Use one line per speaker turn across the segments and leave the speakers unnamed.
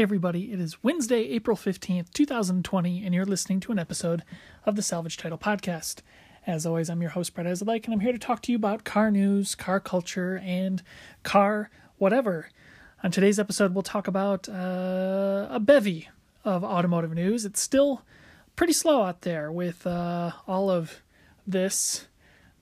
Hey, everybody, it is Wednesday, April 15th, 2020, and you're listening to an episode of the Salvage Title Podcast. As always, I'm your host, Brett Ezelike, and I'm here to talk to you about car news, car culture, and car whatever. On today's episode, we'll talk about uh, a bevy of automotive news. It's still pretty slow out there with uh, all of this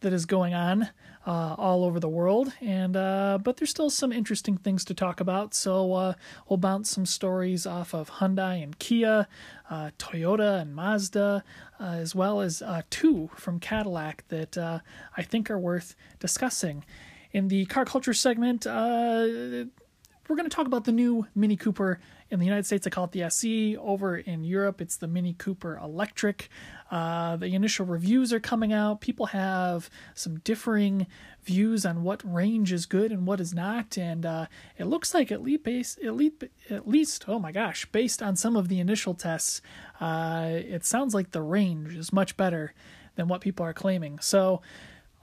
that is going on uh, all over the world, and uh, but there's still some interesting things to talk about. So uh, we'll bounce some stories off of Hyundai and Kia, uh, Toyota and Mazda, uh, as well as uh, two from Cadillac that I think are worth discussing. In the car culture segment, we're going to talk about the new Mini Cooper in the United States. I call it the SE. Over in Europe, it's the Mini Cooper Electric. Uh, the initial reviews are coming out. People have some differing views on what range is good and what is not, and uh, it looks like at least at least, at least, oh my gosh, based on some of the initial tests, uh, it sounds like the range is much better than what people are claiming. So,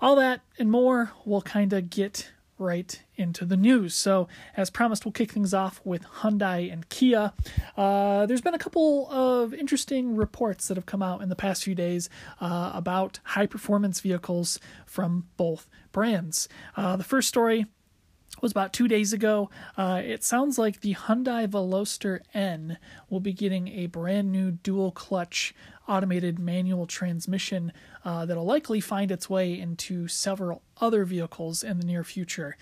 all that and more, we'll kind of get right into the news. So, as promised, we'll kick things off with Hyundai and Kia. Uh, there's been a couple of interesting reports that have come out in the past few days uh, about high performance vehicles from both brands. Uh, the first story was about two days ago. Uh, it sounds like the Hyundai Veloster N will be getting a brand new dual clutch automated manual transmission uh, that'll likely find its way into several other vehicles in the near future.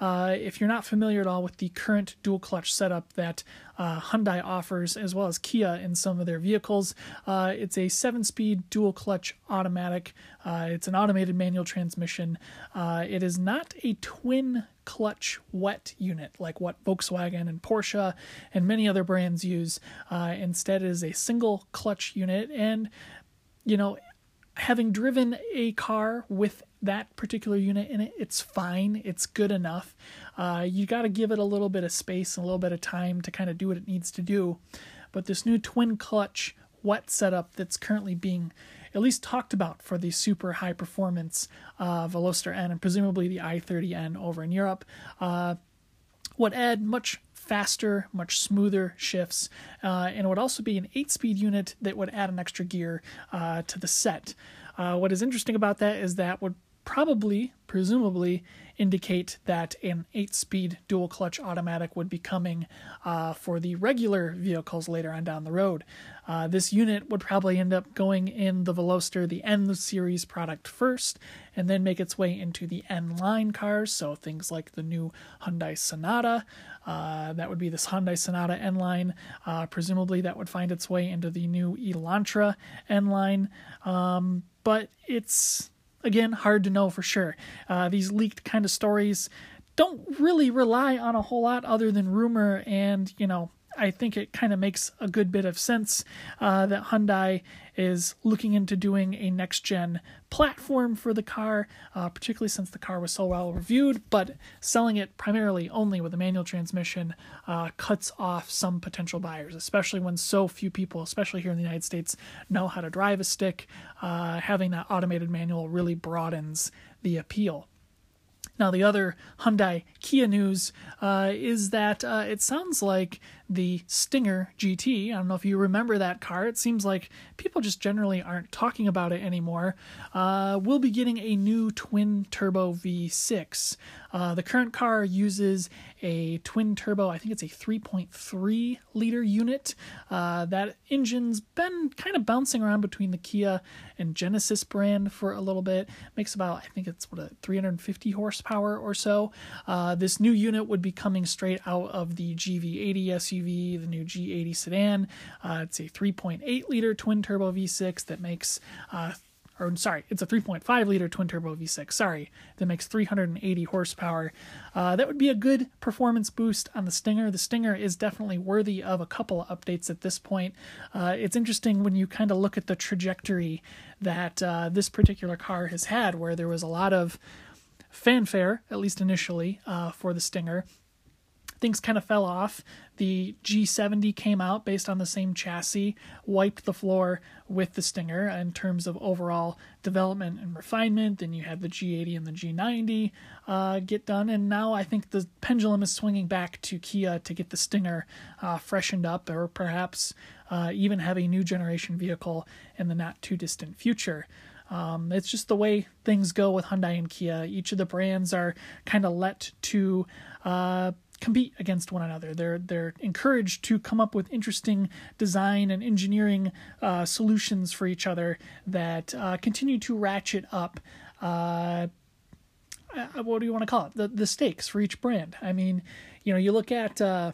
Uh, if you're not familiar at all with the current dual clutch setup that uh, Hyundai offers, as well as Kia in some of their vehicles, uh, it's a seven speed dual clutch automatic. Uh, it's an automated manual transmission. Uh, it is not a twin clutch wet unit like what Volkswagen and Porsche and many other brands use. Uh, instead, it is a single clutch unit. And, you know, having driven a car with that particular unit in it, it's fine. It's good enough. Uh, you got to give it a little bit of space a little bit of time to kind of do what it needs to do. But this new twin clutch wet setup that's currently being at least talked about for the super high performance uh, Veloster N and presumably the i30N over in Europe uh, would add much faster, much smoother shifts, uh, and it would also be an 8 speed unit that would add an extra gear uh, to the set. Uh, what is interesting about that is that would probably, presumably, indicate that an 8 speed dual clutch automatic would be coming uh, for the regular vehicles later on down the road. Uh, this unit would probably end up going in the Veloster, the N series product first, and then make its way into the N line cars. So things like the new Hyundai Sonata. Uh, that would be this Hyundai Sonata N line. Uh, presumably, that would find its way into the new Elantra N line. Um, but it's again, hard to know for sure. Uh, these leaked kind of stories don't really rely on a whole lot other than rumor and, you know, I think it kind of makes a good bit of sense uh, that Hyundai is looking into doing a next gen platform for the car, uh, particularly since the car was so well reviewed. But selling it primarily only with a manual transmission uh, cuts off some potential buyers, especially when so few people, especially here in the United States, know how to drive a stick. Uh, having that automated manual really broadens the appeal. Now, the other Hyundai Kia news uh, is that uh, it sounds like the Stinger GT, I don't know if you remember that car, it seems like people just generally aren't talking about it anymore, uh, will be getting a new twin turbo V6. Uh, the current car uses a twin turbo, I think it's a 3.3 liter unit. Uh, that engine's been kind of bouncing around between the Kia and Genesis brand for a little bit. Makes about, I think it's what, a 350 horsepower or so. Uh, this new unit would be coming straight out of the GV80 SUV, the new G80 sedan. Uh, it's a 3.8 liter twin turbo V6 that makes uh, or sorry, it's a 3.5 liter twin turbo V6. Sorry, that makes 380 horsepower. Uh, that would be a good performance boost on the Stinger. The Stinger is definitely worthy of a couple of updates at this point. Uh, it's interesting when you kind of look at the trajectory that uh, this particular car has had, where there was a lot of fanfare, at least initially, uh, for the Stinger things kind of fell off. The G70 came out based on the same chassis, wiped the floor with the Stinger in terms of overall development and refinement. Then you had the G80 and the G90 uh, get done, and now I think the pendulum is swinging back to Kia to get the Stinger uh, freshened up, or perhaps uh, even have a new generation vehicle in the not too distant future. Um, it's just the way things go with Hyundai and Kia. Each of the brands are kind of let to uh, compete against one another. They're they're encouraged to come up with interesting design and engineering uh, solutions for each other that uh, continue to ratchet up. Uh, uh what do you want to call it? The the stakes for each brand. I mean, you know, you look at uh,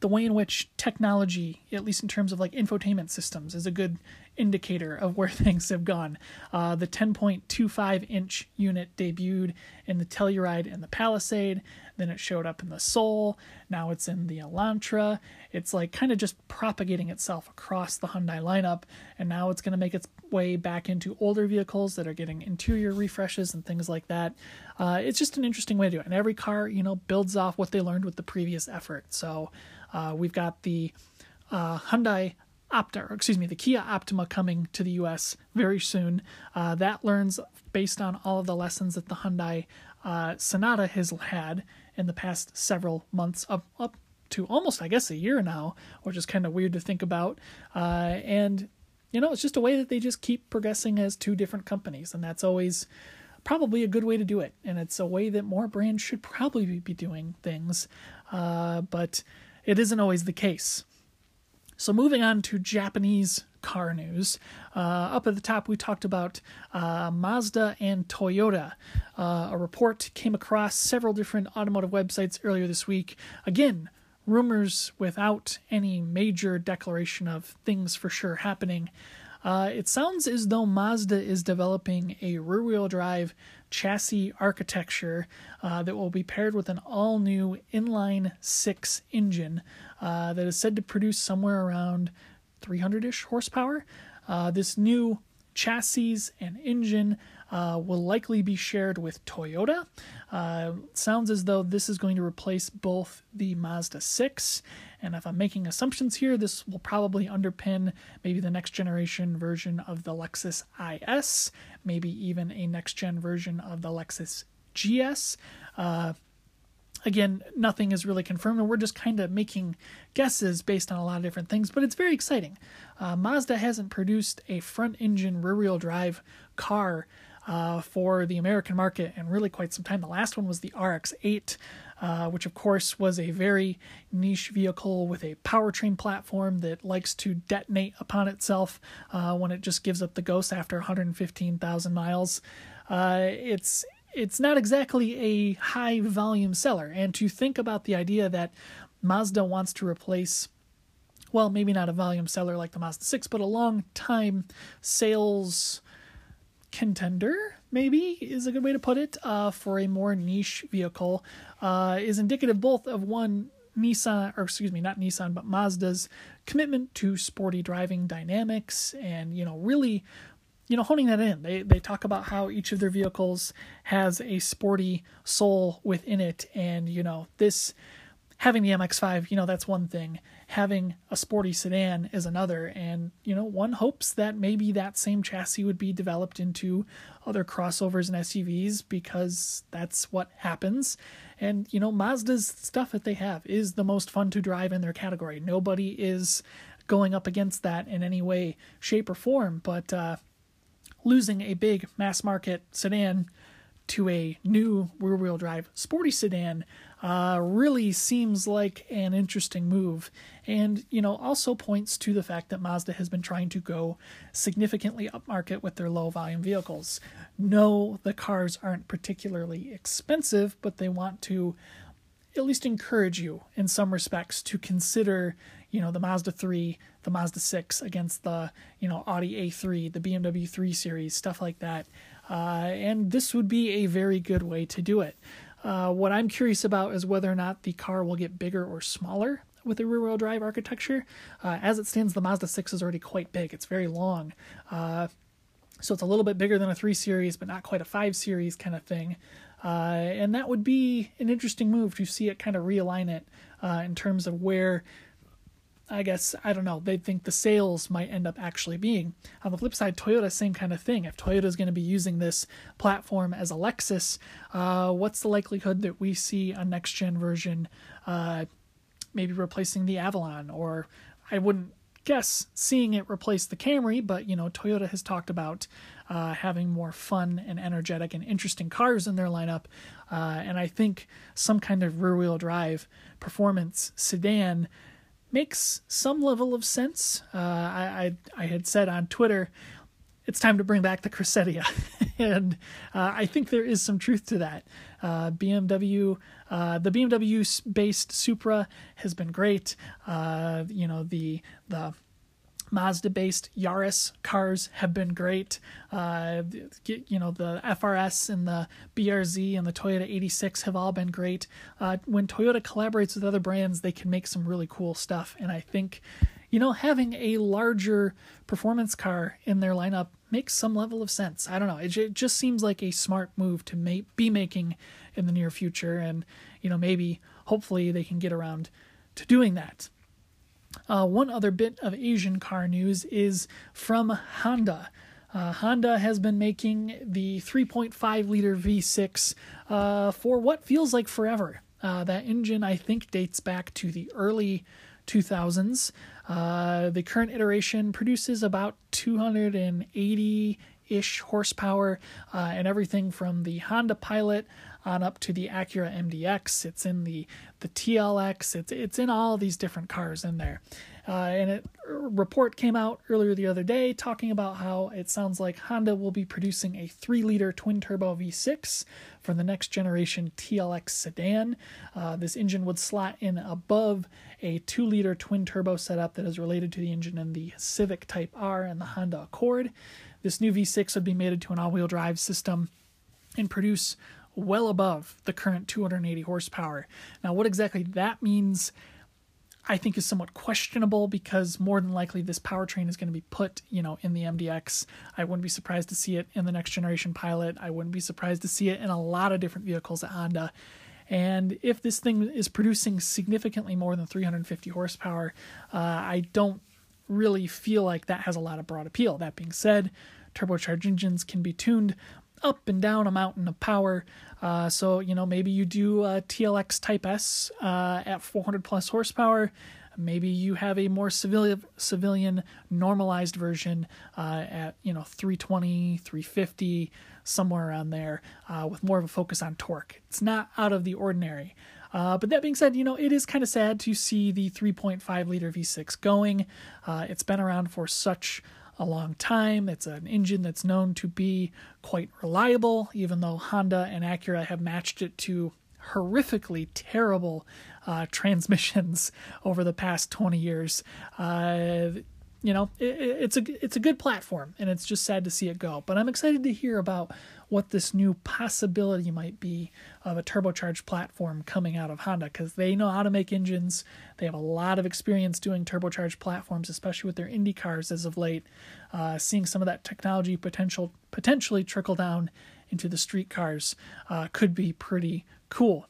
the way in which technology, at least in terms of like infotainment systems, is a good indicator of where things have gone. Uh, the 10.25 inch unit debuted in the Telluride and the Palisade. Then it showed up in the Soul. Now it's in the Elantra. It's like kind of just propagating itself across the Hyundai lineup. And now it's going to make its way back into older vehicles that are getting interior refreshes and things like that. Uh, it's just an interesting way to do it. And every car, you know, builds off what they learned with the previous effort. So uh, we've got the uh, Hyundai Opta, excuse me, the Kia Optima coming to the US very soon. Uh, that learns based on all of the lessons that the Hyundai uh, Sonata has had in the past several months, up, up to almost, I guess, a year now, which is kind of weird to think about. Uh, and, you know, it's just a way that they just keep progressing as two different companies, and that's always probably a good way to do it. And it's a way that more brands should probably be doing things, uh, but it isn't always the case. So, moving on to Japanese car news. Uh, up at the top, we talked about uh, Mazda and Toyota. Uh, a report came across several different automotive websites earlier this week. Again, rumors without any major declaration of things for sure happening. Uh, it sounds as though Mazda is developing a rear wheel drive chassis architecture uh, that will be paired with an all new inline six engine uh, that is said to produce somewhere around 300 ish horsepower. Uh, this new chassis and engine uh, will likely be shared with Toyota. Uh, sounds as though this is going to replace both the Mazda 6, and if I'm making assumptions here, this will probably underpin maybe the next generation version of the Lexus IS, maybe even a next gen version of the Lexus GS. Uh, again, nothing is really confirmed, and we're just kind of making guesses based on a lot of different things, but it's very exciting. Uh, Mazda hasn't produced a front engine rear wheel drive car uh, for the American market in really quite some time. The last one was the RX 8. Uh, which of course was a very niche vehicle with a powertrain platform that likes to detonate upon itself uh, when it just gives up the ghost after 115,000 miles. Uh, it's it's not exactly a high volume seller. And to think about the idea that Mazda wants to replace, well, maybe not a volume seller like the Mazda 6, but a long time sales contender, maybe is a good way to put it, uh, for a more niche vehicle, uh, is indicative both of one Nissan, or excuse me, not Nissan, but Mazda's commitment to sporty driving dynamics and, you know, really you know, honing that in. They they talk about how each of their vehicles has a sporty soul within it, and you know, this having the MX5, you know, that's one thing. Having a sporty sedan is another, and you know, one hopes that maybe that same chassis would be developed into other crossovers and SUVs because that's what happens. And you know, Mazda's stuff that they have is the most fun to drive in their category. Nobody is going up against that in any way, shape, or form, but uh, losing a big mass market sedan to a new rear wheel drive sporty sedan uh, really seems like an interesting move. And, you know, also points to the fact that Mazda has been trying to go significantly upmarket with their low volume vehicles. No, the cars aren't particularly expensive, but they want to at least encourage you in some respects to consider you know the Mazda 3, the Mazda 6 against the you know Audi A3, the BMW 3 Series, stuff like that. Uh, and this would be a very good way to do it. Uh, what I'm curious about is whether or not the car will get bigger or smaller with a rear-wheel drive architecture. Uh, as it stands, the Mazda 6 is already quite big. It's very long. Uh, so it's a little bit bigger than a 3 Series, but not quite a 5 Series kind of thing. Uh, and that would be an interesting move to see it kind of realign it uh, in terms of where I guess I don't know. They think the sales might end up actually being. On the flip side, Toyota, same kind of thing. If Toyota is going to be using this platform as a Lexus, uh, what's the likelihood that we see a next gen version, uh, maybe replacing the Avalon? Or I wouldn't guess seeing it replace the Camry, but you know, Toyota has talked about uh, having more fun and energetic and interesting cars in their lineup, uh, and I think some kind of rear wheel drive performance sedan makes some level of sense. Uh, I, I, I had said on Twitter, it's time to bring back the Cressida, and uh, I think there is some truth to that. Uh, BMW, uh, the BMW based Supra has been great. Uh, you know the the Mazda based Yaris cars have been great. Uh, you know, the FRS and the BRZ and the Toyota 86 have all been great. Uh, when Toyota collaborates with other brands, they can make some really cool stuff. And I think, you know, having a larger performance car in their lineup makes some level of sense. I don't know. It, it just seems like a smart move to make, be making in the near future. And, you know, maybe, hopefully, they can get around to doing that. Uh, one other bit of Asian car news is from Honda. Uh, Honda has been making the 3.5 liter V6 uh, for what feels like forever. Uh, that engine, I think, dates back to the early 2000s. Uh, the current iteration produces about 280 ish horsepower uh, and everything from the Honda Pilot on up to the Acura MDX. It's in the the TLX. It's it's in all these different cars in there. Uh, and a report came out earlier the other day talking about how it sounds like Honda will be producing a 3 liter twin turbo V6 for the next generation TLX sedan. Uh, this engine would slot in above a 2 liter twin turbo setup that is related to the engine in the Civic Type R and the Honda Accord. This new V6 would be mated to an all wheel drive system and produce well above the current 280 horsepower. Now, what exactly that means, I think, is somewhat questionable because more than likely this powertrain is going to be put, you know, in the MDX. I wouldn't be surprised to see it in the next generation Pilot. I wouldn't be surprised to see it in a lot of different vehicles at Honda. And if this thing is producing significantly more than 350 horsepower, uh, I don't really feel like that has a lot of broad appeal. That being said, turbocharged engines can be tuned up and down a mountain of power. Uh, so, you know, maybe you do a TLX Type S uh, at 400 plus horsepower. Maybe you have a more civilian, civilian normalized version uh, at, you know, 320, 350, somewhere around there uh, with more of a focus on torque. It's not out of the ordinary. Uh, but that being said, you know, it is kind of sad to see the 3.5 liter V6 going. Uh, it's been around for such a long time. It's an engine that's known to be quite reliable, even though Honda and Acura have matched it to horrifically terrible uh, transmissions over the past 20 years. Uh, you know, it, it's a it's a good platform, and it's just sad to see it go. But I'm excited to hear about what this new possibility might be of a turbocharged platform coming out of Honda because they know how to make engines. They have a lot of experience doing turbocharged platforms, especially with their Indy cars as of late. Uh, seeing some of that technology potential potentially trickle down into the street cars uh, could be pretty cool.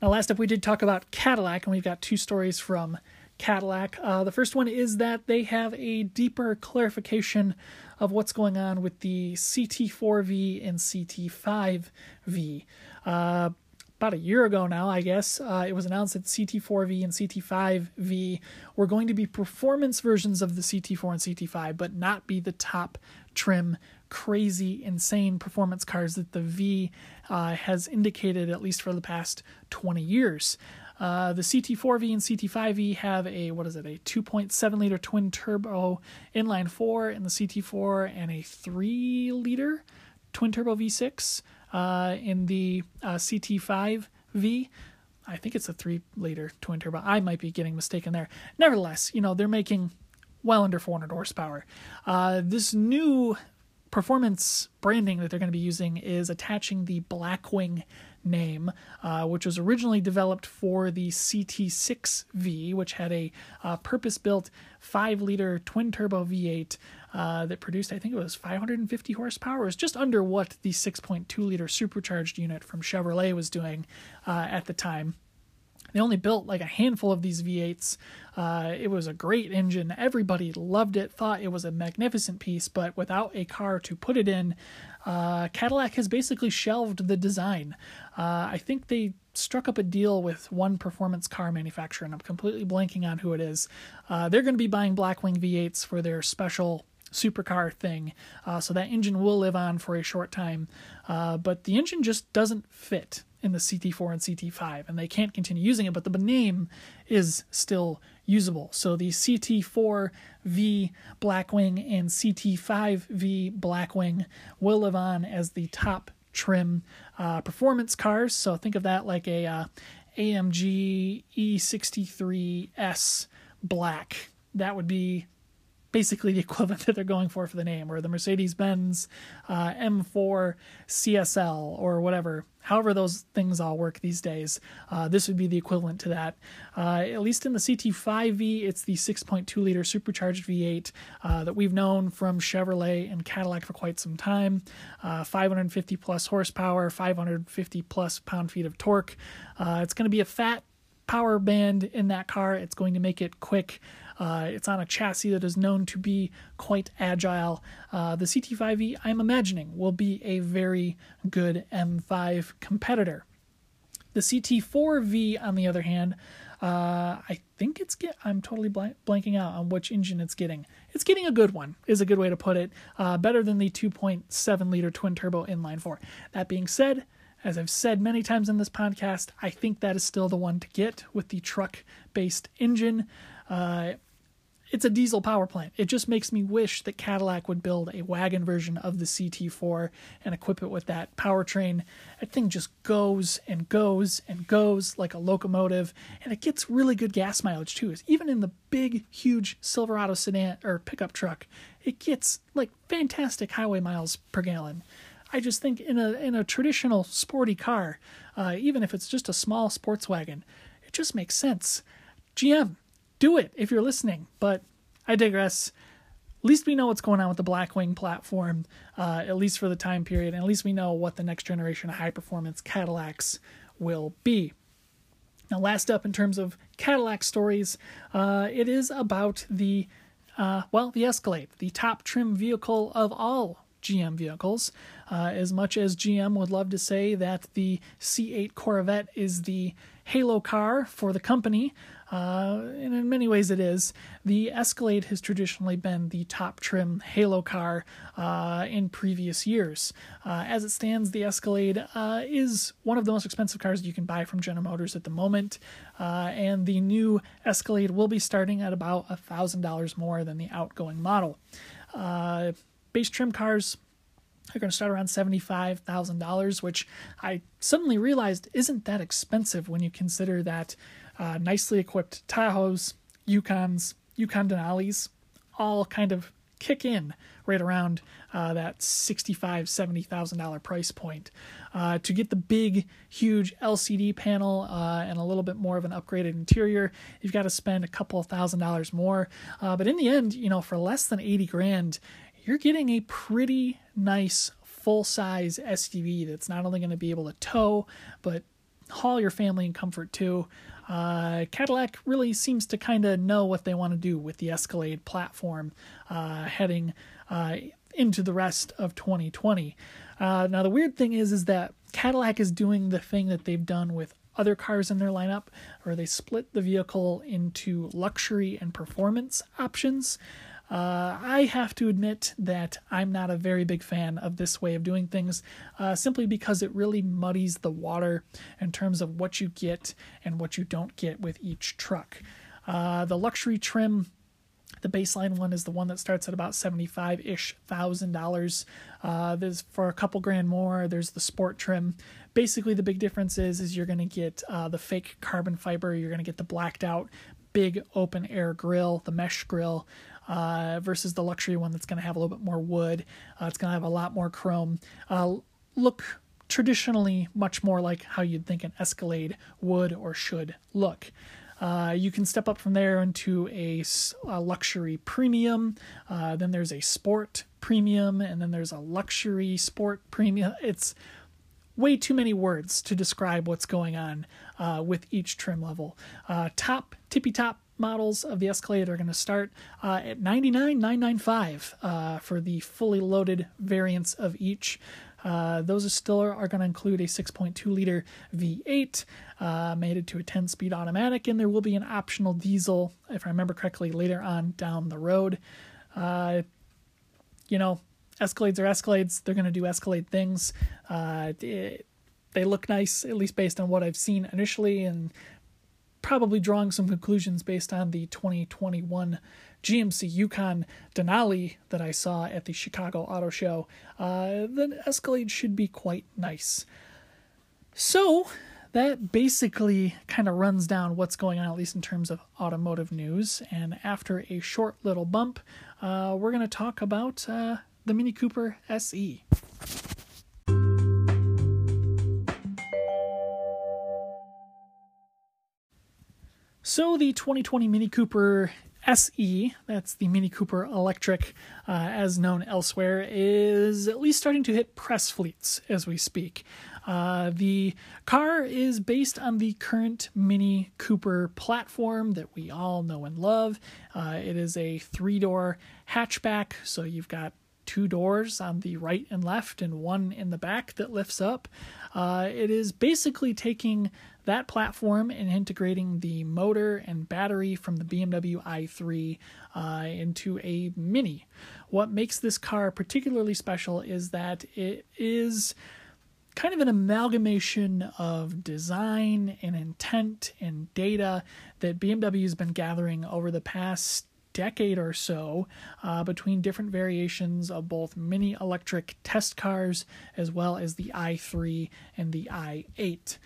Now, last up, we did talk about Cadillac, and we've got two stories from Cadillac. Uh, the first one is that they have a deeper clarification of what's going on with the CT4V and CT5V. Uh, about a year ago now, I guess, uh, it was announced that CT4V and CT5V were going to be performance versions of the CT4 and CT5, but not be the top trim, crazy, insane performance cars that the V uh, has indicated, at least for the past 20 years. Uh, the CT4V and CT5V have a what is it a 2.7 liter twin turbo inline four in the CT4 and a three liter twin turbo V6 uh, in the uh, CT5V. I think it's a three liter twin turbo. I might be getting mistaken there. Nevertheless, you know they're making well under 400 horsepower. Uh, this new performance branding that they're going to be using is attaching the Blackwing name, uh, which was originally developed for the CT6V, which had a uh, purpose built 5 liter twin turbo V8 uh, that produced, I think it was 550 horsepower. It was just under what the 6.2 liter supercharged unit from Chevrolet was doing uh, at the time. They only built like a handful of these V8s. Uh, it was a great engine. Everybody loved it, thought it was a magnificent piece, but without a car to put it in, uh, Cadillac has basically shelved the design. Uh, I think they struck up a deal with one performance car manufacturer, and I'm completely blanking on who it is. Uh, they're going to be buying Blackwing V8s for their special supercar thing, uh, so that engine will live on for a short time. Uh, but the engine just doesn't fit in the CT4 and CT5, and they can't continue using it, but the name is still usable. So the CT4V Blackwing and CT5V Blackwing will live on as the top trim uh, performance cars. So think of that like a uh, AMG E63S Black. That would be basically the equivalent that they're going for for the name, or the Mercedes Benz uh, M4 CSL, or whatever. However, those things all work these days. Uh, this would be the equivalent to that. Uh, at least in the CT5V, it's the 6.2 liter supercharged V8 uh, that we've known from Chevrolet and Cadillac for quite some time. Uh, 550 plus horsepower, 550 plus pound feet of torque. Uh, it's going to be a fat power band in that car. It's going to make it quick. Uh, it's on a chassis that is known to be quite agile. Uh, the CT5V, I'm imagining, will be a very good M5 competitor. The CT4V, on the other hand, uh, I think it's get. I'm totally blank, blanking out on which engine it's getting. It's getting a good one, is a good way to put it. Uh, better than the 2.7 liter twin turbo inline four. That being said, as I've said many times in this podcast, I think that is still the one to get with the truck based engine. Uh, it's a diesel power plant. It just makes me wish that Cadillac would build a wagon version of the CT4 and equip it with that powertrain. That thing just goes and goes and goes like a locomotive, and it gets really good gas mileage too. Even in the big, huge Silverado sedan or pickup truck, it gets like fantastic highway miles per gallon. I just think in a in a traditional sporty car, uh, even if it's just a small sports wagon, it just makes sense. GM, do it if you're listening. But I digress. At least we know what's going on with the Blackwing platform, uh, at least for the time period, and at least we know what the next generation of high performance Cadillacs will be. Now, last up in terms of Cadillac stories, uh, it is about the uh, well, the Escalade, the top trim vehicle of all GM vehicles. Uh, as much as GM would love to say that the C8 Corvette is the halo car for the company, uh, and in many ways it is. The Escalade has traditionally been the top trim Halo car uh, in previous years. Uh, as it stands, the Escalade uh, is one of the most expensive cars you can buy from General Motors at the moment, uh, and the new Escalade will be starting at about $1,000 more than the outgoing model. Uh, base trim cars are going to start around $75,000, which I suddenly realized isn't that expensive when you consider that uh, nicely equipped Tahoes, Yukons, Yukon Denali's all kind of kick in right around uh, that sixty-five, seventy thousand dollar price point. Uh, to get the big, huge LCD panel uh, and a little bit more of an upgraded interior, you've got to spend a couple thousand dollars more. Uh, but in the end, you know, for less than eighty grand, you're getting a pretty nice full-size SUV that's not only going to be able to tow, but haul your family in comfort too. Uh, Cadillac really seems to kind of know what they want to do with the Escalade platform uh, heading uh, into the rest of 2020. Uh, now the weird thing is, is that Cadillac is doing the thing that they've done with other cars in their lineup, where they split the vehicle into luxury and performance options. Uh, I have to admit that I'm not a very big fan of this way of doing things, uh, simply because it really muddies the water in terms of what you get and what you don't get with each truck. Uh, the luxury trim the baseline one is the one that starts at about seventy-five ish thousand dollars. Uh, there's for a couple grand more. There's the sport trim. Basically, the big difference is is you're going to get uh, the fake carbon fiber. You're going to get the blacked out big open air grill, the mesh grill. Uh, versus the luxury one that's going to have a little bit more wood. Uh, it's going to have a lot more chrome. Uh, look traditionally much more like how you'd think an Escalade would or should look. Uh, you can step up from there into a, a luxury premium. Uh, then there's a sport premium, and then there's a luxury sport premium. It's way too many words to describe what's going on uh, with each trim level. Uh, top, tippy top models of the Escalade are going to start uh, at 99,995 uh, for the fully loaded variants of each. Uh, those still are, are going to include a 6.2 liter V8 uh, mated to a 10 speed automatic, and there will be an optional diesel, if I remember correctly, later on down the road. Uh, you know, Escalades are Escalades. They're going to do Escalade things. Uh, it, they look nice, at least based on what I've seen initially, and probably drawing some conclusions based on the 2021 GMC Yukon Denali that I saw at the Chicago Auto Show. Uh, the Escalade should be quite nice. So, that basically kind of runs down what's going on, at least in terms of automotive news. And after a short little bump, uh, we're going to talk about uh, the Mini Cooper SE. So, the 2020 Mini Cooper SE, that's the Mini Cooper Electric, uh, as known elsewhere, is at least starting to hit press fleets as we speak. Uh, the car is based on the current Mini Cooper platform that we all know and love. Uh, it is a three door hatchback, so you've got two doors on the right and left, and one in the back that lifts up. Uh, it is basically taking that platform and integrating the motor and battery from the BMW i3 uh, into a Mini. What makes this car particularly special is that it is kind of an amalgamation of design and intent and data that BMW has been gathering over the past decade or so uh, between different variations of both mini electric test cars as well as the i3 and the i8.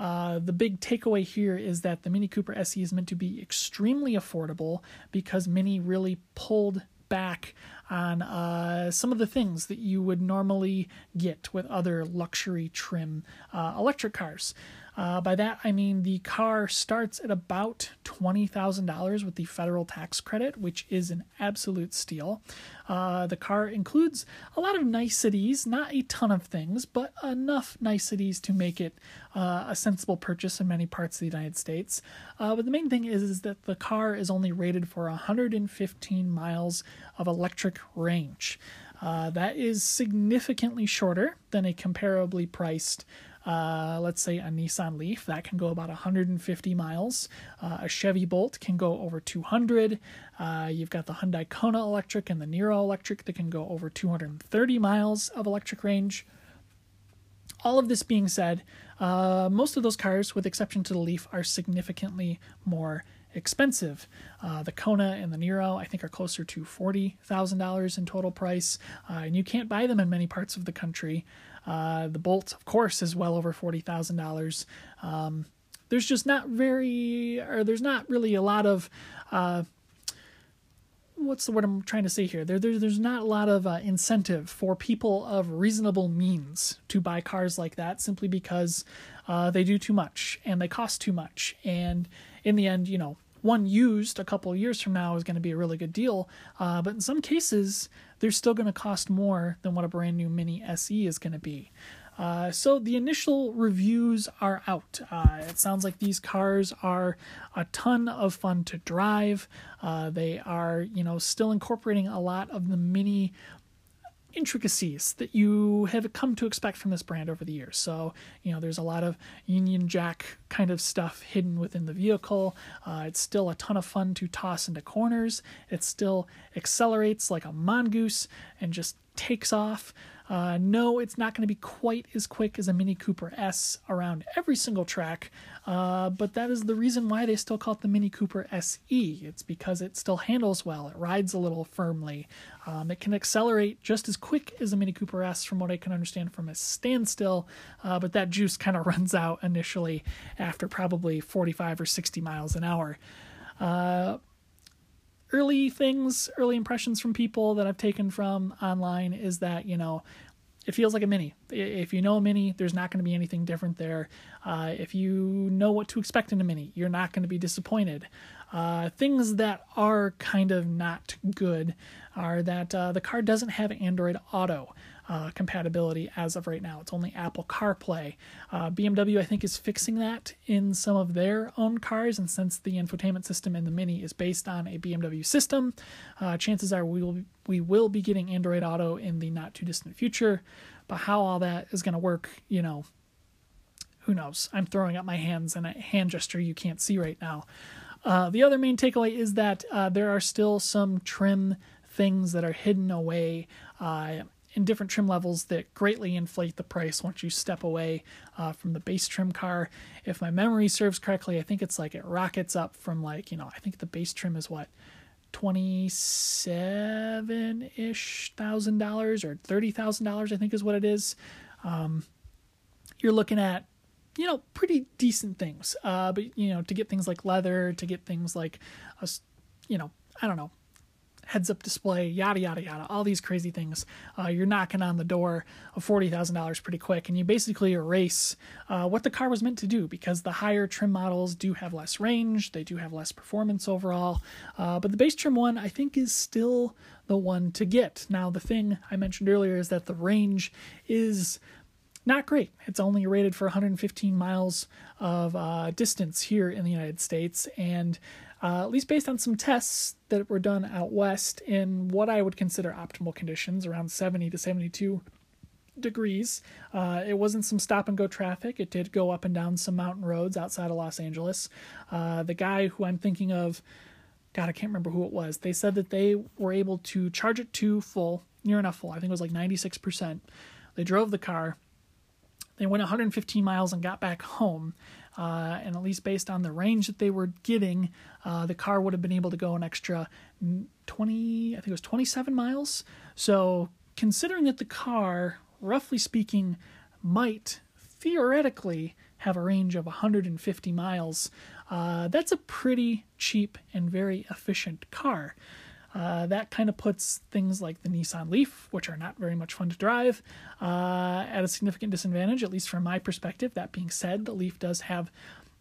Uh, the big takeaway here is that the Mini Cooper SE is meant to be extremely affordable because Mini really pulled back on uh, some of the things that you would normally get with other luxury trim uh, electric cars. Uh, by that, I mean the car starts at about $20,000 with the federal tax credit, which is an absolute steal. Uh, the car includes a lot of niceties, not a ton of things, but enough niceties to make it uh, a sensible purchase in many parts of the United States. Uh, but the main thing is, is that the car is only rated for 115 miles of electric range. Uh, that is significantly shorter than a comparably priced uh, let's say a Nissan Leaf that can go about 150 miles. Uh, a Chevy Bolt can go over 200. Uh, you've got the Hyundai Kona Electric and the Niro Electric that can go over 230 miles of electric range. All of this being said, uh, most of those cars, with exception to the Leaf, are significantly more expensive. Uh, the Kona and the Niro, I think, are closer to $40,000 in total price, uh, and you can't buy them in many parts of the country. Uh, the Bolt, of course, is well over forty thousand um, dollars. There's just not very, or there's not really a lot of. Uh, what's the word I'm trying to say here? There, there there's not a lot of uh, incentive for people of reasonable means to buy cars like that, simply because uh, they do too much and they cost too much, and in the end, you know, one used a couple years from now is going to be a really good deal. Uh, but in some cases, they're still going to cost more than what a brand new Mini SE is going to be. Uh, so the initial reviews are out. Uh, it sounds like these cars are a ton of fun to drive. Uh, they are, you know, still incorporating a lot of the mini intricacies that you have come to expect from this brand over the years. So, you know, there's a lot of Union Jack kind of stuff hidden within the vehicle. Uh, it's still a ton of fun to toss into corners. It still accelerates like a mongoose and just takes off. Uh, no, it's not going to be quite as quick as a Mini Cooper S around every single track, uh, but that is the reason why they still call it the Mini Cooper SE. It's because it still handles well, it rides a little firmly, um, it can accelerate just as quick as a Mini Cooper S, from what I can understand from a standstill, uh, but that juice kind of runs out initially after probably 45 or 60 miles an hour. Early things, early impressions from people that I've taken from online is that, you know, it feels like a mini. If you know a mini, there's not going to be anything different there. Uh, if you know what to expect in a mini, you're not going to be disappointed. Uh, things that are kind of not good are that uh, the car doesn't have Android Auto uh, compatibility as of right now. It's only Apple CarPlay. Uh, BMW, I think, is fixing that in some of their own cars, and since the infotainment system in the Mini is based on a BMW system, uh, chances are we will we will be getting Android Auto in the not too distant future. But how all that is going to work, you know, who knows? I'm throwing up my hands in a hand gesture you can't see right now. Uh, the other main takeaway is that uh, there are still some trim things that are hidden away uh, in different trim levels that greatly inflate the price once you step away uh, from the base trim car. If my memory serves correctly, I think it's like it rockets up from like, you know, I think the base trim is what, 27 ish thousand dollars or $30,000, I think is what it is. Um, you're looking at, you know, pretty decent things. Uh, but, you know, to get things like leather, to get things like, a, you know, I don't know, heads up display, yada, yada, yada, all these crazy things. Uh, you're knocking on the door of $40,000 pretty quick, and you basically erase uh, what the car was meant to do because the higher trim models do have less range, they do have less performance overall. Uh, but the base trim one, I think, is still the one to get. Now, the thing I mentioned earlier is that the range is not great. It's only rated for 115 miles of uh, distance here in the United States, and uh, at least based on some tests that were done out west in what I would consider optimal conditions, around 70 to 72 degrees. Uh, it wasn't some stop and go traffic. It did go up and down some mountain roads outside of Los Angeles. Uh, the guy who I'm thinking of, God, I can't remember who it was. They said that they were able to charge it to full, near enough full. I think it was like 96%. They drove the car. They went 115 miles and got back home uh, and at least based on the range that they were getting, uh, the car would have been able to go an extra 20, I think it was 27 miles. So, considering that the car, roughly speaking, might theoretically have a range of 150 miles, uh, that's a pretty cheap and very efficient car. Uh, that kind of puts things like the Nissan Leaf, which are not very much fun to drive, uh, at a significant disadvantage, at least from my perspective. That being said, the Leaf does have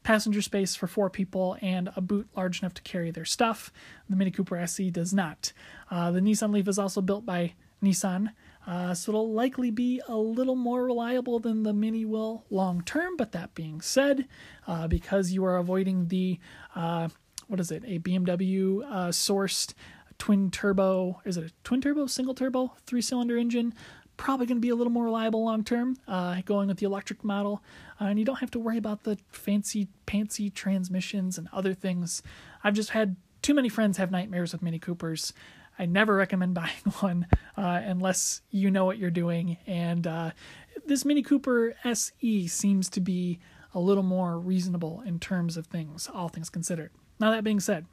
passenger space for four people and a boot large enough to carry their stuff. The Mini Cooper SE does not. Uh, the Nissan Leaf is also built by Nissan, uh, so it'll likely be a little more reliable than the Mini will long term. But that being said, uh, because you are avoiding the uh, what is it, a BMW uh, sourced twin turbo. Is it a twin turbo, single turbo, three cylinder engine? Probably going to be a little more reliable long term, uh, going with the electric model. Uh, and you don't have to worry about the fancy, fancy transmissions and other things. I've just had too many friends have nightmares with Mini Coopers. I never recommend buying one uh, unless you know what you're doing. And uh, this Mini Cooper SE seems to be a little more reasonable in terms of things, all things considered. Now, that being said,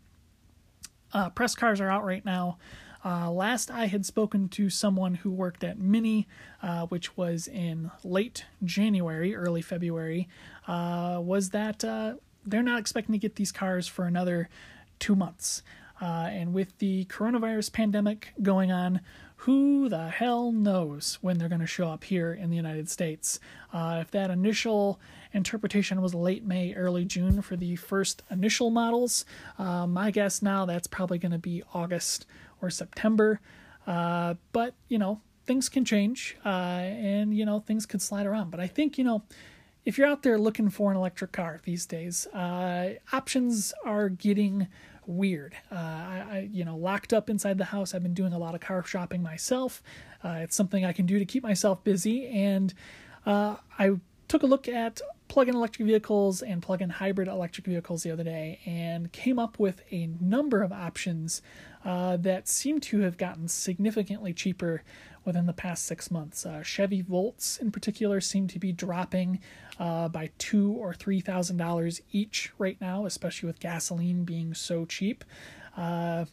uh, press cars are out right now. Uh, last I had spoken to someone who worked at Mini, uh, which was in late January, early February, uh, was that uh, they're not expecting to get these cars for another two months. Uh, and with the coronavirus pandemic going on, who the hell knows when they're going to show up here in the United States? If that initial interpretation was late May, early June for the first initial models, uh, my guess now that's probably going to be August or September. Uh, but, you know, things can change uh, and, you know, things could slide around. But I think, you know, if you're out there looking for an electric car these days, uh, options are getting weird. Uh, I, I, you know, locked up inside the house. I've been doing a lot of car shopping myself. Uh, it's something I can do to keep myself busy, and uh, I took a look at plug-in electric vehicles and plug-in hybrid electric vehicles the other day, and came up with a number of options uh, that seem to have gotten significantly cheaper within the past six months. Uh, Chevy Volts, in particular, seem to be dropping uh, by two or three thousand dollars each right now, especially with gasoline being so cheap. Uh,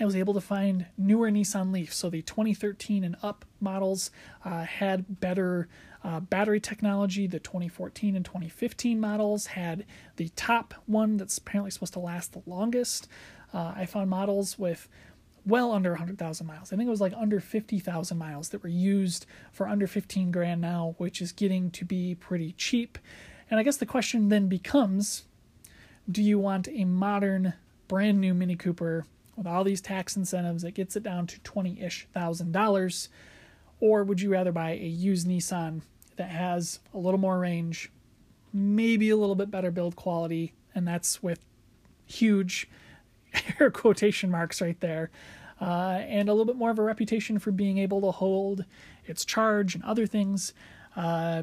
I was able to find newer Nissan Leaf, so the 2013 and up models uh, had better uh, battery technology. The 2014 and 2015 models had the top one that's apparently supposed to last the longest. Uh, I found models with well under 100,000 miles. I think it was like under 50,000 miles that were used for under 15 grand now, which is getting to be pretty cheap. And I guess the question then becomes do you want a modern, brand new Mini Cooper with all these tax incentives that gets it down to 20 ish thousand dollars? Or would you rather buy a used Nissan that has a little more range, maybe a little bit better build quality, and that's with huge air quotation marks right there, uh, and a little bit more of a reputation for being able to hold its charge and other things. Uh,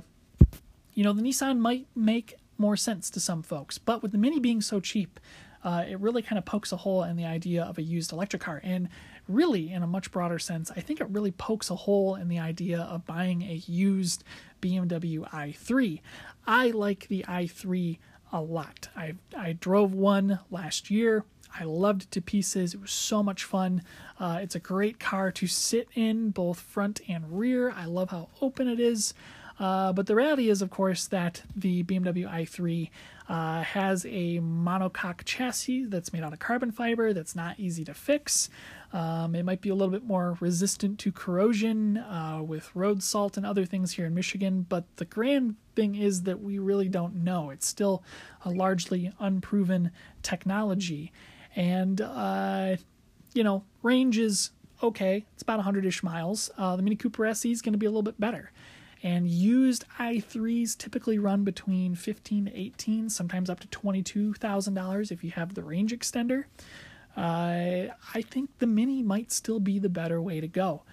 you know, the Nissan might make more sense to some folks, but with the Mini being so cheap, uh, it really kind of pokes a hole in the idea of a used electric car. And really, in a much broader sense, I think it really pokes a hole in the idea of buying a used BMW i3. I like the i3 a lot. I I drove one last year. I loved it to pieces. It was so much fun. Uh, it's a great car to sit in, both front and rear. I love how open it is. Uh, but the reality is, of course, that the BMW i3 uh, has a monocoque chassis that's made out of carbon fiber that's not easy to fix. Um, it might be a little bit more resistant to corrosion uh, with road salt and other things here in Michigan, but the grand thing is that we really don't know. It's still a largely unproven technology. And, uh, you know, range is okay. It's about 100 ish miles. Uh, the Mini Cooper SE is going to be a little bit better. And used i3s typically run between 15 to 18, sometimes up to $22,000 if you have the range extender. Uh, I think the Mini might still be the better way to go.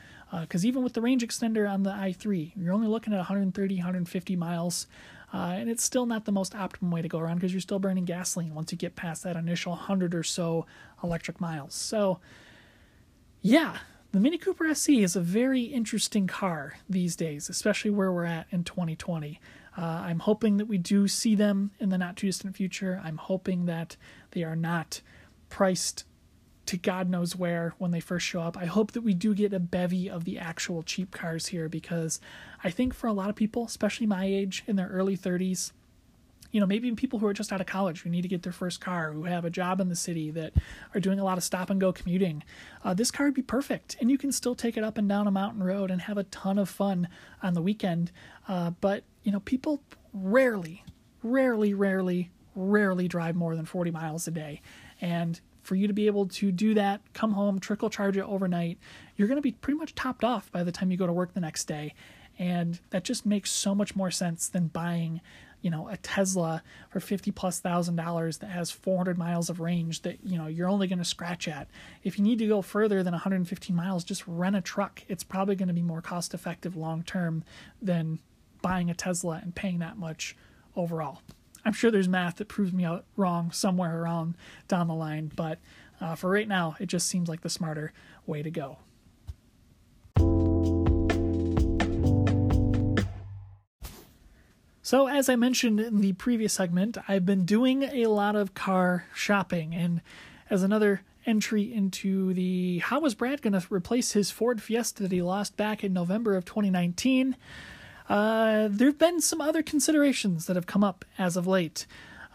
Because uh, even with the range extender on the i3, you're only looking at 130, 150 miles. Uh, and it's still not the most optimum way to go around because you're still burning gasoline once you get past that initial 100 or so electric miles. So, yeah, the Mini Cooper SE is a very interesting car these days, especially where we're at in 2020. Uh, I'm hoping that we do see them in the not too distant future. I'm hoping that they are not priced to God knows where when they first show up. I hope that we do get a bevy of the actual cheap cars here because I think for a lot of people, especially my age in their early 30s, you know, maybe people who are just out of college who need to get their first car, who have a job in the city that are doing a lot of stop and go commuting, uh, this car would be perfect. And you can still take it up and down a mountain road and have a ton of fun on the weekend. Uh, but, you know, people rarely, rarely, rarely, rarely drive more than 40 miles a day. And for you to be able to do that, come home, trickle charge it overnight, you're going to be pretty much topped off by the time you go to work the next day. And that just makes so much more sense than buying, you know, a Tesla for 50 plus thousand dollars that has 400 miles of range that, you know, you're only going to scratch at. If you need to go further than 115 miles, just rent a truck. It's probably going to be more cost effective long term than buying a Tesla and paying that much overall. I'm sure there's math that proves me out wrong somewhere around down the line, but uh, for right now, it just seems like the smarter way to go. So, as I mentioned in the previous segment, I've been doing a lot of car shopping, and as another entry into the how was Brad going to replace his Ford Fiesta that he lost back in November of 2019? Uh, there have been some other considerations that have come up as of late.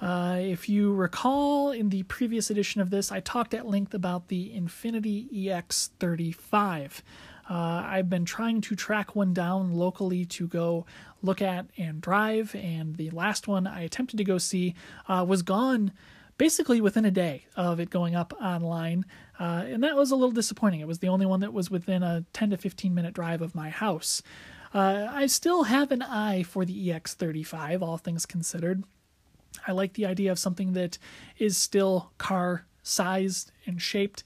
Uh, if you recall, in the previous edition of this, I talked at length about the Infiniti EX35. Uh, I've been trying to track one down locally to go look at and drive, and the last one I attempted to go see uh, was gone basically within a day of it going up online. Uh, and that was a little disappointing. It was the only one that was within a 10 to 15 minute drive of my house. Uh, I still have an eye for the EX35, all things considered. I like the idea of something that is still car sized and shaped.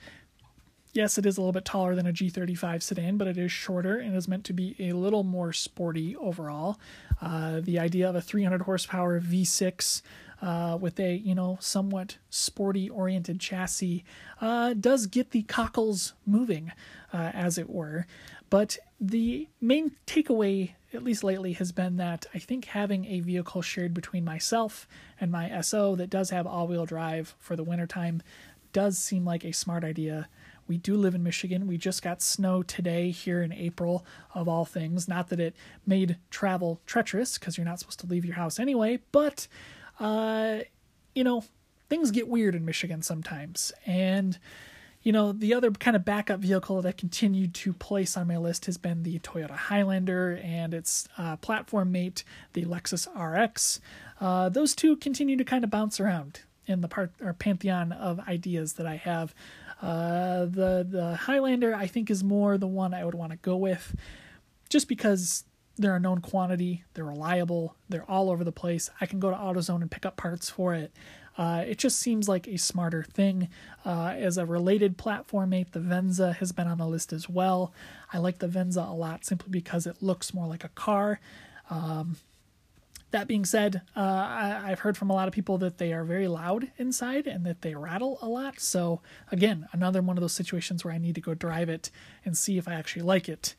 Yes, it is a little bit taller than a G35 sedan, but it is shorter and is meant to be a little more sporty overall. Uh, the idea of a 300 horsepower V6 uh, with a you know somewhat sporty oriented chassis uh, does get the cockles moving, uh, as it were. But the main takeaway, at least lately, has been that I think having a vehicle shared between myself and my SO that does have all wheel drive for the wintertime does seem like a smart idea. We do live in Michigan. We just got snow today here in April, of all things. Not that it made travel treacherous because you're not supposed to leave your house anyway, but, uh, you know, things get weird in Michigan sometimes. And, you know, the other kind of backup vehicle that continued to place on my list has been the Toyota Highlander and its uh, platform mate, the Lexus RX. Uh, those two continue to kind of bounce around in the part or pantheon of ideas that I have. Uh, the the Highlander I think is more the one I would want to go with, just because they're a known quantity, they're reliable, they're all over the place. I can go to AutoZone and pick up parts for it. Uh, it just seems like a smarter thing. Uh, as a related platform mate, the Venza has been on the list as well. I like the Venza a lot simply because it looks more like a car. Um, that being said, uh, I, have heard from a lot of people that they are very loud inside and that they rattle a lot. So, again, another one of those situations where I need to go drive it and see if I actually like it.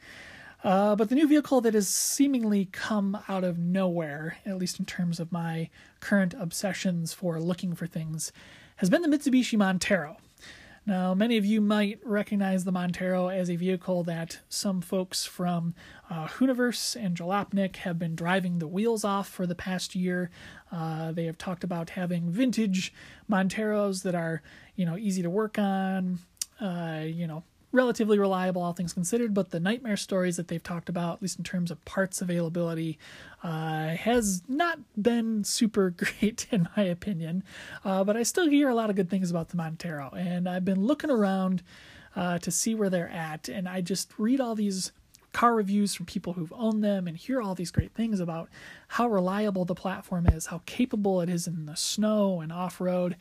Uh, but the new vehicle that has seemingly come out of nowhere, at least in terms of my current obsessions for looking for things, has been the Mitsubishi Montero. Now, many of you might recognize the Montero as a vehicle that some folks from uh, Hooniverse and Jalopnik have been driving the wheels off for the past year. Uh, they have talked about having vintage Monteros that are, you know, easy to work on, uh, you know, relatively reliable, all things considered. But the nightmare stories that they've talked about, at least in terms of parts availability, uh, has not been super great in my opinion. Uh, but I still hear a lot of good things about the Montero, and I've been looking around uh, to see where they're at, and I just read all these car reviews from people who've owned them and hear all these great things about how reliable the platform is, how capable it is in the snow and off road.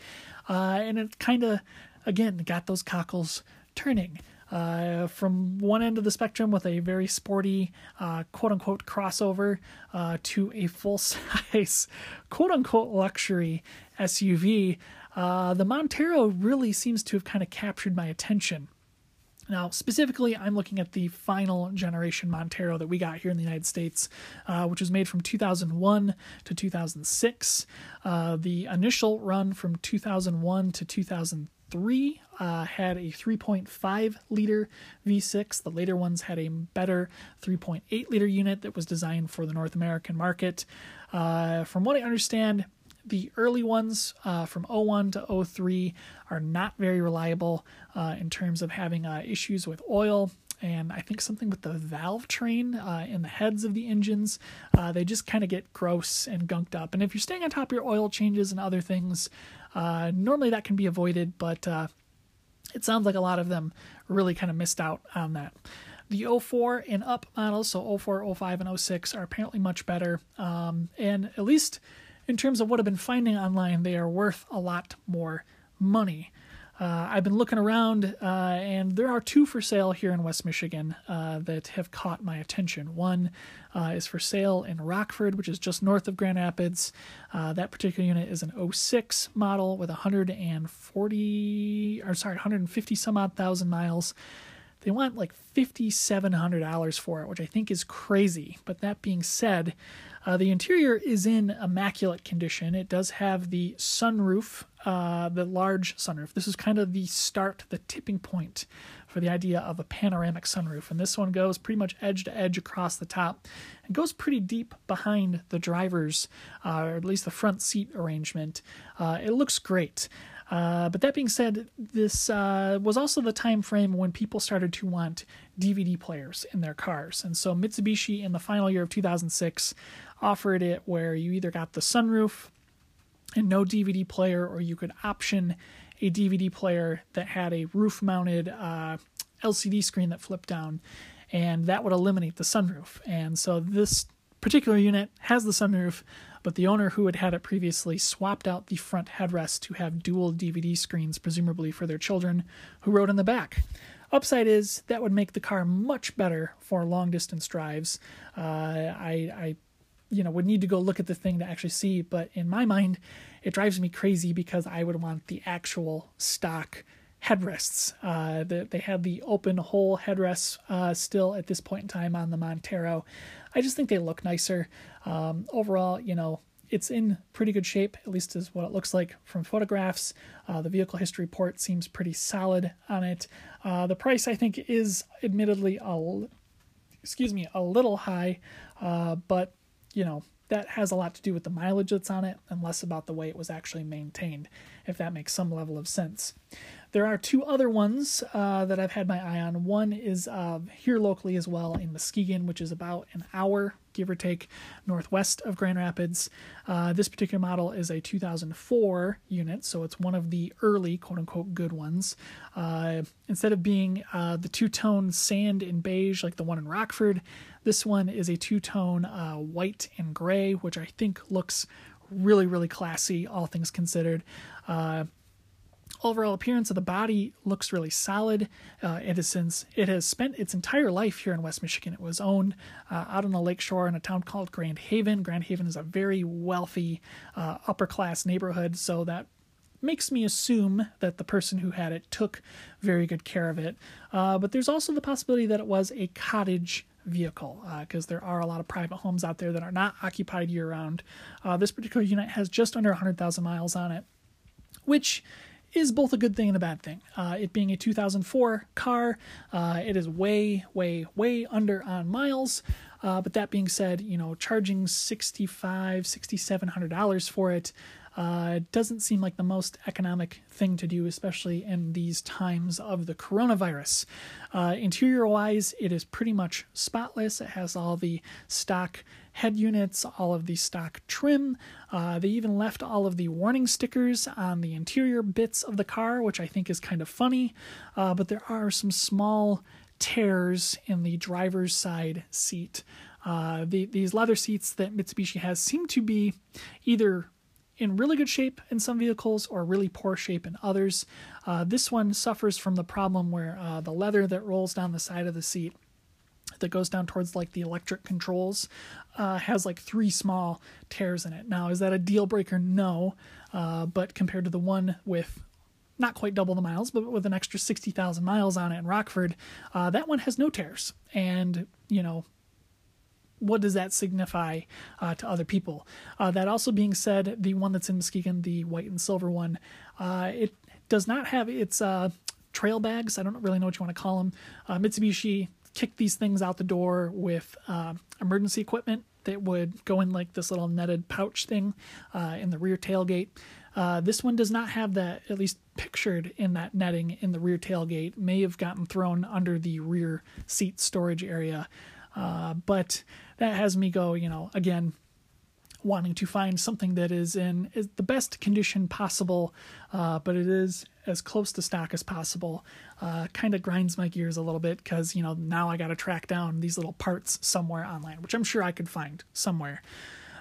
Uh, and it kind of, again, got those cockles turning uh, from one end of the spectrum with a very sporty uh, quote unquote crossover uh, to a full size quote unquote luxury SUV, uh, the Montero really seems to have kind of captured my attention. Now, specifically, I'm looking at the final generation Montero that we got here in the United States, uh, which was made from 2001 to 2006. Uh, the initial run from 2001 to 2003 uh, had a 3.5 liter V6. The later ones had a better 3.8 liter unit that was designed for the North American market. Uh, from what I understand, the early ones uh, from 01 to 03 are not very reliable uh, in terms of having uh, issues with oil and I think something with the valve train uh, in the heads of the engines. Uh, they just kind of get gross and gunked up. And if you're staying on top of your oil changes and other things, uh, normally that can be avoided, but uh, it sounds like a lot of them really kind of missed out on that. The 04 and up models, so 04, 05, and 06, are apparently much better. Um, and at least in terms of what I've been finding online, they are worth a lot more money. Uh, I've been looking around, uh, and there are two for sale here in West Michigan uh, that have caught my attention. One uh, is for sale in Rockford, which is just north of Grand Rapids. Uh, that particular unit is an 06 model with 140, or sorry, 150 some odd thousand miles. They want like $5,700 for it, which I think is crazy. But that being said, uh, the interior is in immaculate condition. It does have the sunroof, uh, the large sunroof. This is kind of the start, the tipping point for the idea of a panoramic sunroof. And this one goes pretty much edge to edge across the top and goes pretty deep behind the driver's, uh, or at least the front seat arrangement. Uh, it looks great. Uh, but that being said, this uh, was also the time frame when people started to want DVD players in their cars. And so Mitsubishi, in the final year of 2006, offered it where you either got the sunroof and no DVD player, or you could option a DVD player that had a roof mounted uh, LCD screen that flipped down, and that would eliminate the sunroof. And so this particular unit has the sunroof, but the owner who had had it previously swapped out the front headrest to have dual DVD screens, presumably for their children who rode in the back. Upside is that would make the car much better for long distance drives. Uh, I, I, you know, would need to go look at the thing to actually see, but in my mind, it drives me crazy because I would want the actual stock headrests. Uh, the, they have the open hole headrests uh, still at this point in time on the Montero. I just think they look nicer. Um, overall, you know, it's in pretty good shape, at least is what it looks like from photographs. Uh, the vehicle history report seems pretty solid on it. Uh, the price, I think, is admittedly a, excuse me, a little high, uh, but you know, that has a lot to do with the mileage that's on it and less about the way it was actually maintained, if that makes some level of sense. There are two other ones uh, that I've had my eye on. One is uh, here locally as well in Muskegon, which is about an hour, give or take, northwest of Grand Rapids. Uh, this particular model is a 2004 unit, so it's one of the early quote unquote good ones. Uh, instead of being uh, the two tone sand and beige like the one in Rockford, this one is a two tone uh, white and gray, which I think looks really, really classy, all things considered. Uh, overall appearance of the body looks really solid. Uh, it has since it has spent its entire life here in West Michigan. It was owned uh, out on the lakeshore in a town called Grand Haven. Grand Haven is a very wealthy, uh, upper class neighborhood, so that makes me assume that the person who had it took very good care of it. Uh, but there's also the possibility that it was a cottage vehicle because uh, there are a lot of private homes out there that are not occupied year round. Uh, this particular unit has just under 100,000 miles on it, which is both a good thing and a bad thing. Uh, it being a 2004 car, uh, it is way, way, way under on miles. Uh, but that being said, you know, charging 65 $6,700 for it uh, doesn't seem like the most economic thing to do, especially in these times of the coronavirus. Uh, interior wise, it is pretty much spotless. It has all the stock head units, all of the stock trim. Uh, they even left all of the warning stickers on the interior bits of the car, which I think is kind of funny. Uh, but there are some small tears in the driver's side seat. Uh, the, these leather seats that Mitsubishi has seem to be either in really good shape in some vehicles or really poor shape in others. Uh, this one suffers from the problem where uh, the leather that rolls down the side of the seat that goes down towards like the electric controls uh, has like three small tears in it. Now, is that a deal breaker? No, uh, but compared to the one with not quite double the miles, but with an extra 60,000 miles on it in Rockford, uh, that one has no tears. And, you know, what does that signify uh, to other people? Uh, that also being said, the one that's in Muskegon, the white and silver one, uh, it does not have its uh, trail bags. I don't really know what you want to call them. Uh, Mitsubishi kicked these things out the door with uh, emergency equipment that would go in like this little netted pouch thing in the rear tailgate. this one does not have that, at least pictured in that netting in the rear tailgate. May have gotten thrown under the rear seat storage area. Uh, but that has me go, you know, again, wanting to find something that is in is the best condition possible, uh, but it is as close to stock as possible. Uh, kind of grinds my gears a little bit because you know now I got to track down these little parts somewhere online, which I'm sure I could find somewhere.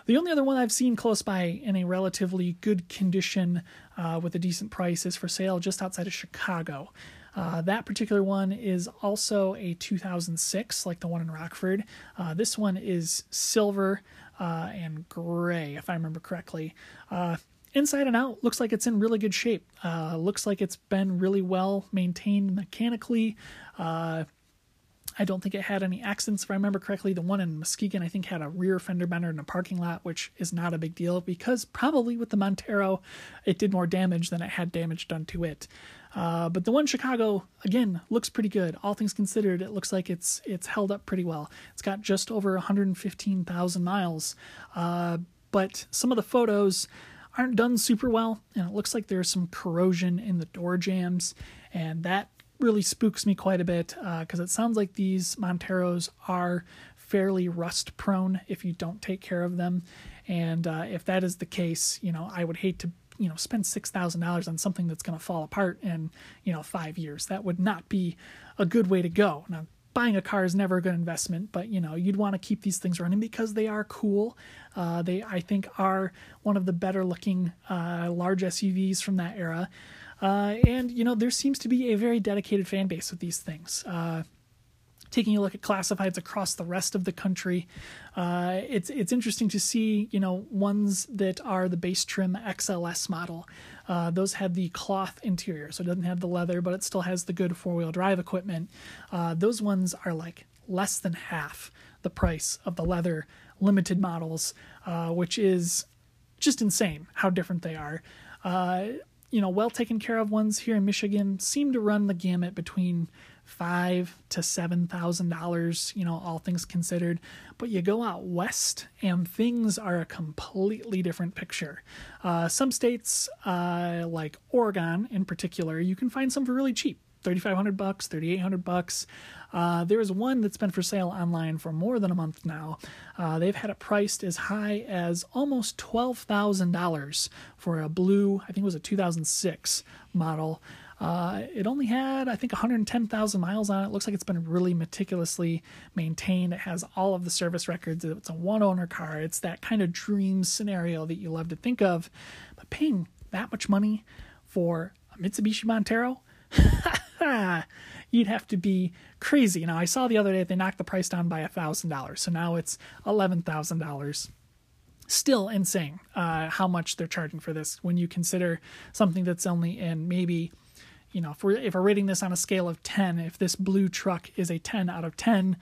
The only other one I've seen close by in a relatively good condition uh, with a decent price is for sale just outside of Chicago. Uh, that particular one is also a 2006, like the one in Rockford. Uh, this one is silver uh, and gray, if I remember correctly. Uh, inside and out, looks like it's in really good shape. Uh, looks like it's been really well maintained mechanically. I don't think it had any accidents, if I remember correctly. The one in Muskegon, I think, had a rear fender bender in a parking lot, which is not a big deal because probably with the Montero, it did more damage than it had damage done to it. Uh, but the one Chicago again looks pretty good. All things considered, it looks like it's it's held up pretty well. It's got just over 115,000 miles, uh, but some of the photos aren't done super well, and it looks like there's some corrosion in the door jambs, and that really spooks me quite a bit because uh, it sounds like these Monteros are fairly rust prone if you don't take care of them. And uh, if that is the case, you know, I would hate to you know spend six thousand dollars on something that's going to fall apart in you know five years. That would not be a good way to go. Now, buying a car is never a good investment, but you know you'd want to keep these things running because they are cool. Uh, they I think are one of the better looking uh, large SUVs from that era. Uh, and you know there seems to be a very dedicated fan base with these things. Taking a look at classifieds across the rest of the country, uh, it's it's interesting to see you know ones that are the base trim XLS model. Uh, those had the cloth interior, so it doesn't have the leather, but it still has the good four wheel drive equipment. Uh, those ones are like less than half the price of the leather limited models, uh, which is just insane how different they are. Uh, you know, well taken care of ones here in Michigan seem to run the gamut between five to seven thousand dollars, you know, all things considered. But you go out west and things are a completely different picture. Uh, some states, uh, like Oregon in particular, you can find some for really cheap. 3500 bucks 3800 bucks uh, there is one that's been for sale online for more than a month now uh, they've had it priced as high as almost $12000 for a blue i think it was a 2006 model uh, it only had, I think, 110,000 miles on it. it. Looks like it's been really meticulously maintained. It has all of the service records. It's a one owner car. It's that kind of dream scenario that you love to think of. But paying that much money for a Mitsubishi Montero, you'd have to be crazy. Now, I saw the other day they knocked the price down by $1,000. So now it's $11,000 still insane uh, how much they're charging for this when you consider something that's only in maybe you know, if we're if we're rating this on a scale of ten, if this blue truck is a ten out of ten,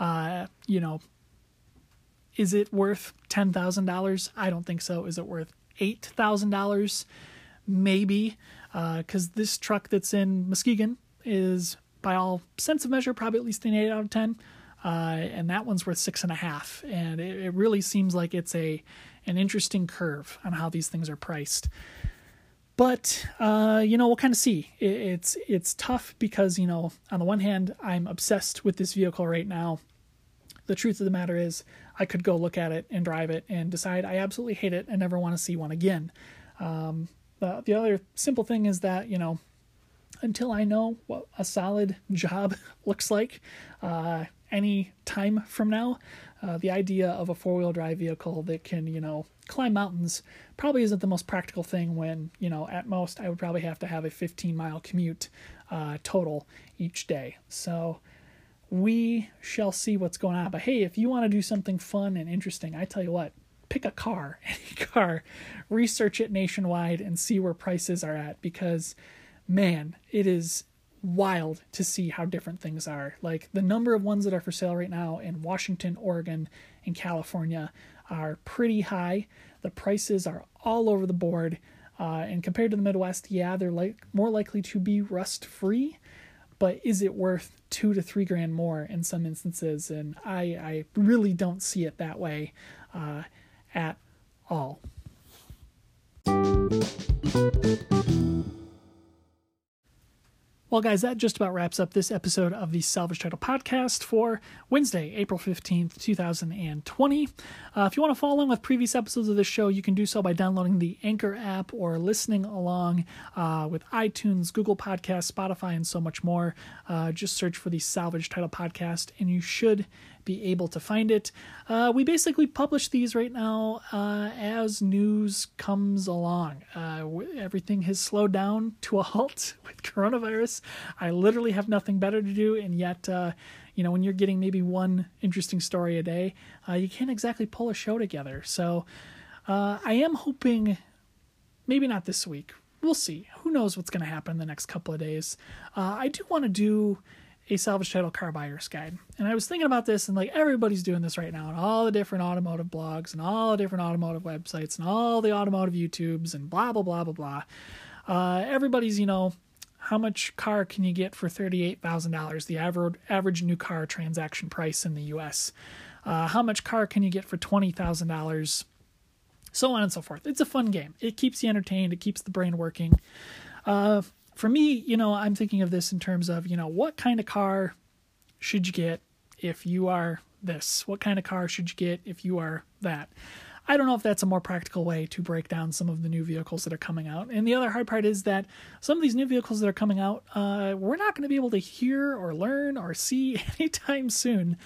uh, you know, is it worth ten thousand dollars? I don't think so. Is it worth eight thousand dollars? Maybe, because uh, this truck that's in Muskegon is, by all sense of measure, probably at least an eight out of ten, uh, and that one's worth six and a half. And it, it really seems like it's a an interesting curve on how these things are priced but uh, you know we'll kind of see. It, it's it's tough because you know on the one hand i'm obsessed with this vehicle right now. The truth of the matter is i could go look at it and drive it and decide i absolutely hate it and never want to see one again. Um, the, the other simple thing is that you know until i know what a solid job looks like uh, any time from now uh, the idea of a four-wheel drive vehicle that can you know climb mountains probably isn't the most practical thing when you know at most i would probably have to have a 15 mile commute uh, total each day. So we shall see what's going on. But hey if you want to do something fun and interesting i tell you what pick a car any car research it nationwide and see where prices are at because man it is wild to see how different things are. Like the number of ones that are for sale right now in washington oregon and california are pretty high. The prices are all over the board. Uh, and compared to the Midwest, yeah, they're like more likely to be rust free, but is it worth two to three grand more in some instances? And I, I really don't see it that way uh, at all. Well, guys, that just about wraps up this episode of the Salvage Title Podcast for Wednesday, April 15th, 2020. Uh, if you want to follow along with previous episodes of the show, you can do so by downloading the Anchor app or listening along uh, with iTunes, Google Podcasts, Spotify, and so much more. Uh, just search for the Salvage Title Podcast, and you should be able to find it. Uh, we basically publish these right now uh, as news comes along. Uh, everything has slowed down to a halt with coronavirus. I literally have nothing better to do, and yet, uh, you know, when you're getting maybe one interesting story a day, uh, you can't exactly pull a show together. So uh, I am hoping, maybe not this week. We'll see. Who knows what's going to happen in the next couple of days. I do want to do a salvage title car buyer's guide. And I was thinking about this, and like everybody's doing this right now, and all the different automotive blogs, and all the different automotive websites, and all the automotive YouTubes, and blah, blah, blah, blah, blah. Uh, everybody's, you know, how much car can you get for $38,000, the average, average new car transaction price in the US? Uh, how much car can you get for $20,000? So on and so forth. It's a fun game. It keeps you entertained, it keeps the brain working. Uh, for me, you know, I'm thinking of this in terms of, you know, what kind of car should you get if you are this? What kind of car should you get if you are that? I don't know if that's a more practical way to break down some of the new vehicles that are coming out. And the other hard part is that some of these new vehicles that are coming out, uh, we're not going to be able to hear or learn or see anytime soon,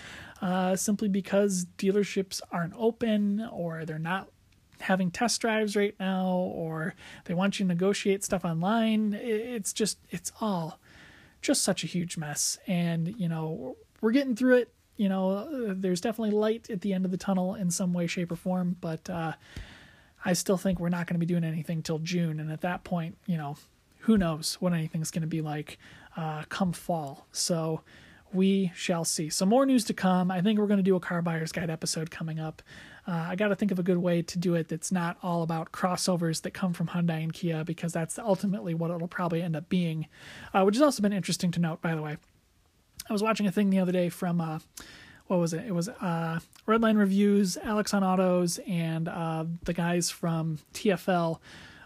uh, simply because dealerships aren't open or they're not having test drives right now or they want you to negotiate stuff online it's just it's all just such a huge mess and you know we're getting through it you know there's definitely light at the end of the tunnel in some way shape or form but uh, i still think we're not going to be doing anything till june and at that point you know who knows what anything's going to be like uh, come fall so we shall see. So more news to come. I think we're going to do a car buyer's guide episode coming up. Uh, I got to think of a good way to do it that's not all about crossovers that come from Hyundai and Kia because that's ultimately what it'll probably end up being, uh, which has also been interesting to note, by the way. I was watching a thing the other day from uh, what was it? It was uh, Redline Reviews, Alex on Autos, and uh, the guys from TFL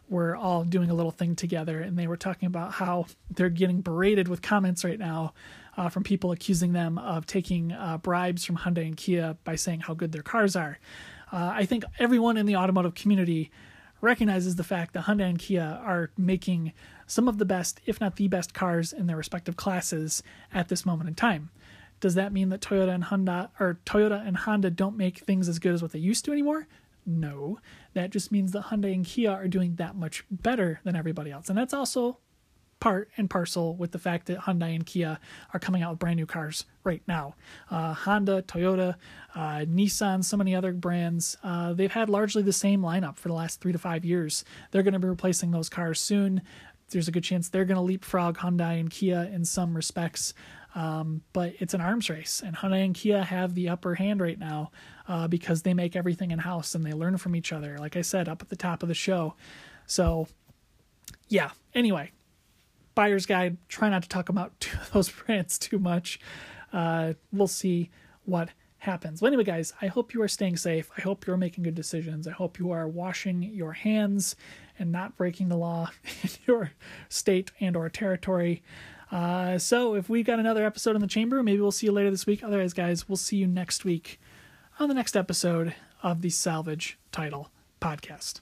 were all doing a little thing together, and they were talking about how they're getting berated with comments right now uh, from people accusing them of taking uh, bribes from Hyundai and Kia by saying how good their cars are. Uh, I think everyone in the automotive community recognizes the fact that Hyundai and Kia are making some of the best, if not the best, cars in their respective classes at this moment in time. Does that mean that Toyota and Honda or Toyota and Honda don't make things as good as what they used to anymore? No. That just means that Hyundai and Kia are doing that much better than everybody else. And that's also part and parcel with the fact that Hyundai and Kia are coming out with brand new cars right now. Uh, Honda, Toyota, uh, Nissan, so many other brands, uh, they've had largely the same lineup for the last three to five years. They're going to be replacing those cars soon. There's a good chance they're going to leapfrog Hyundai and Kia in some respects. Um, but it's an arms race, and Hyundai and Kia have the upper hand right now uh, because they make everything in house and they learn from each other. Like I said up at the top of the show. So, yeah. Anyway, buyer's guide. Try not to talk about those brands too much. Uh, we'll see what happens. Well, anyway, guys, I hope you are staying safe. I hope you're making good decisions. I hope you are washing your hands and not breaking the law in your state and or territory. Uh, so if we've got another episode in the chamber, maybe we'll see you later this week. Otherwise, guys, we'll see you next week on the next episode of the Salvage Title Podcast.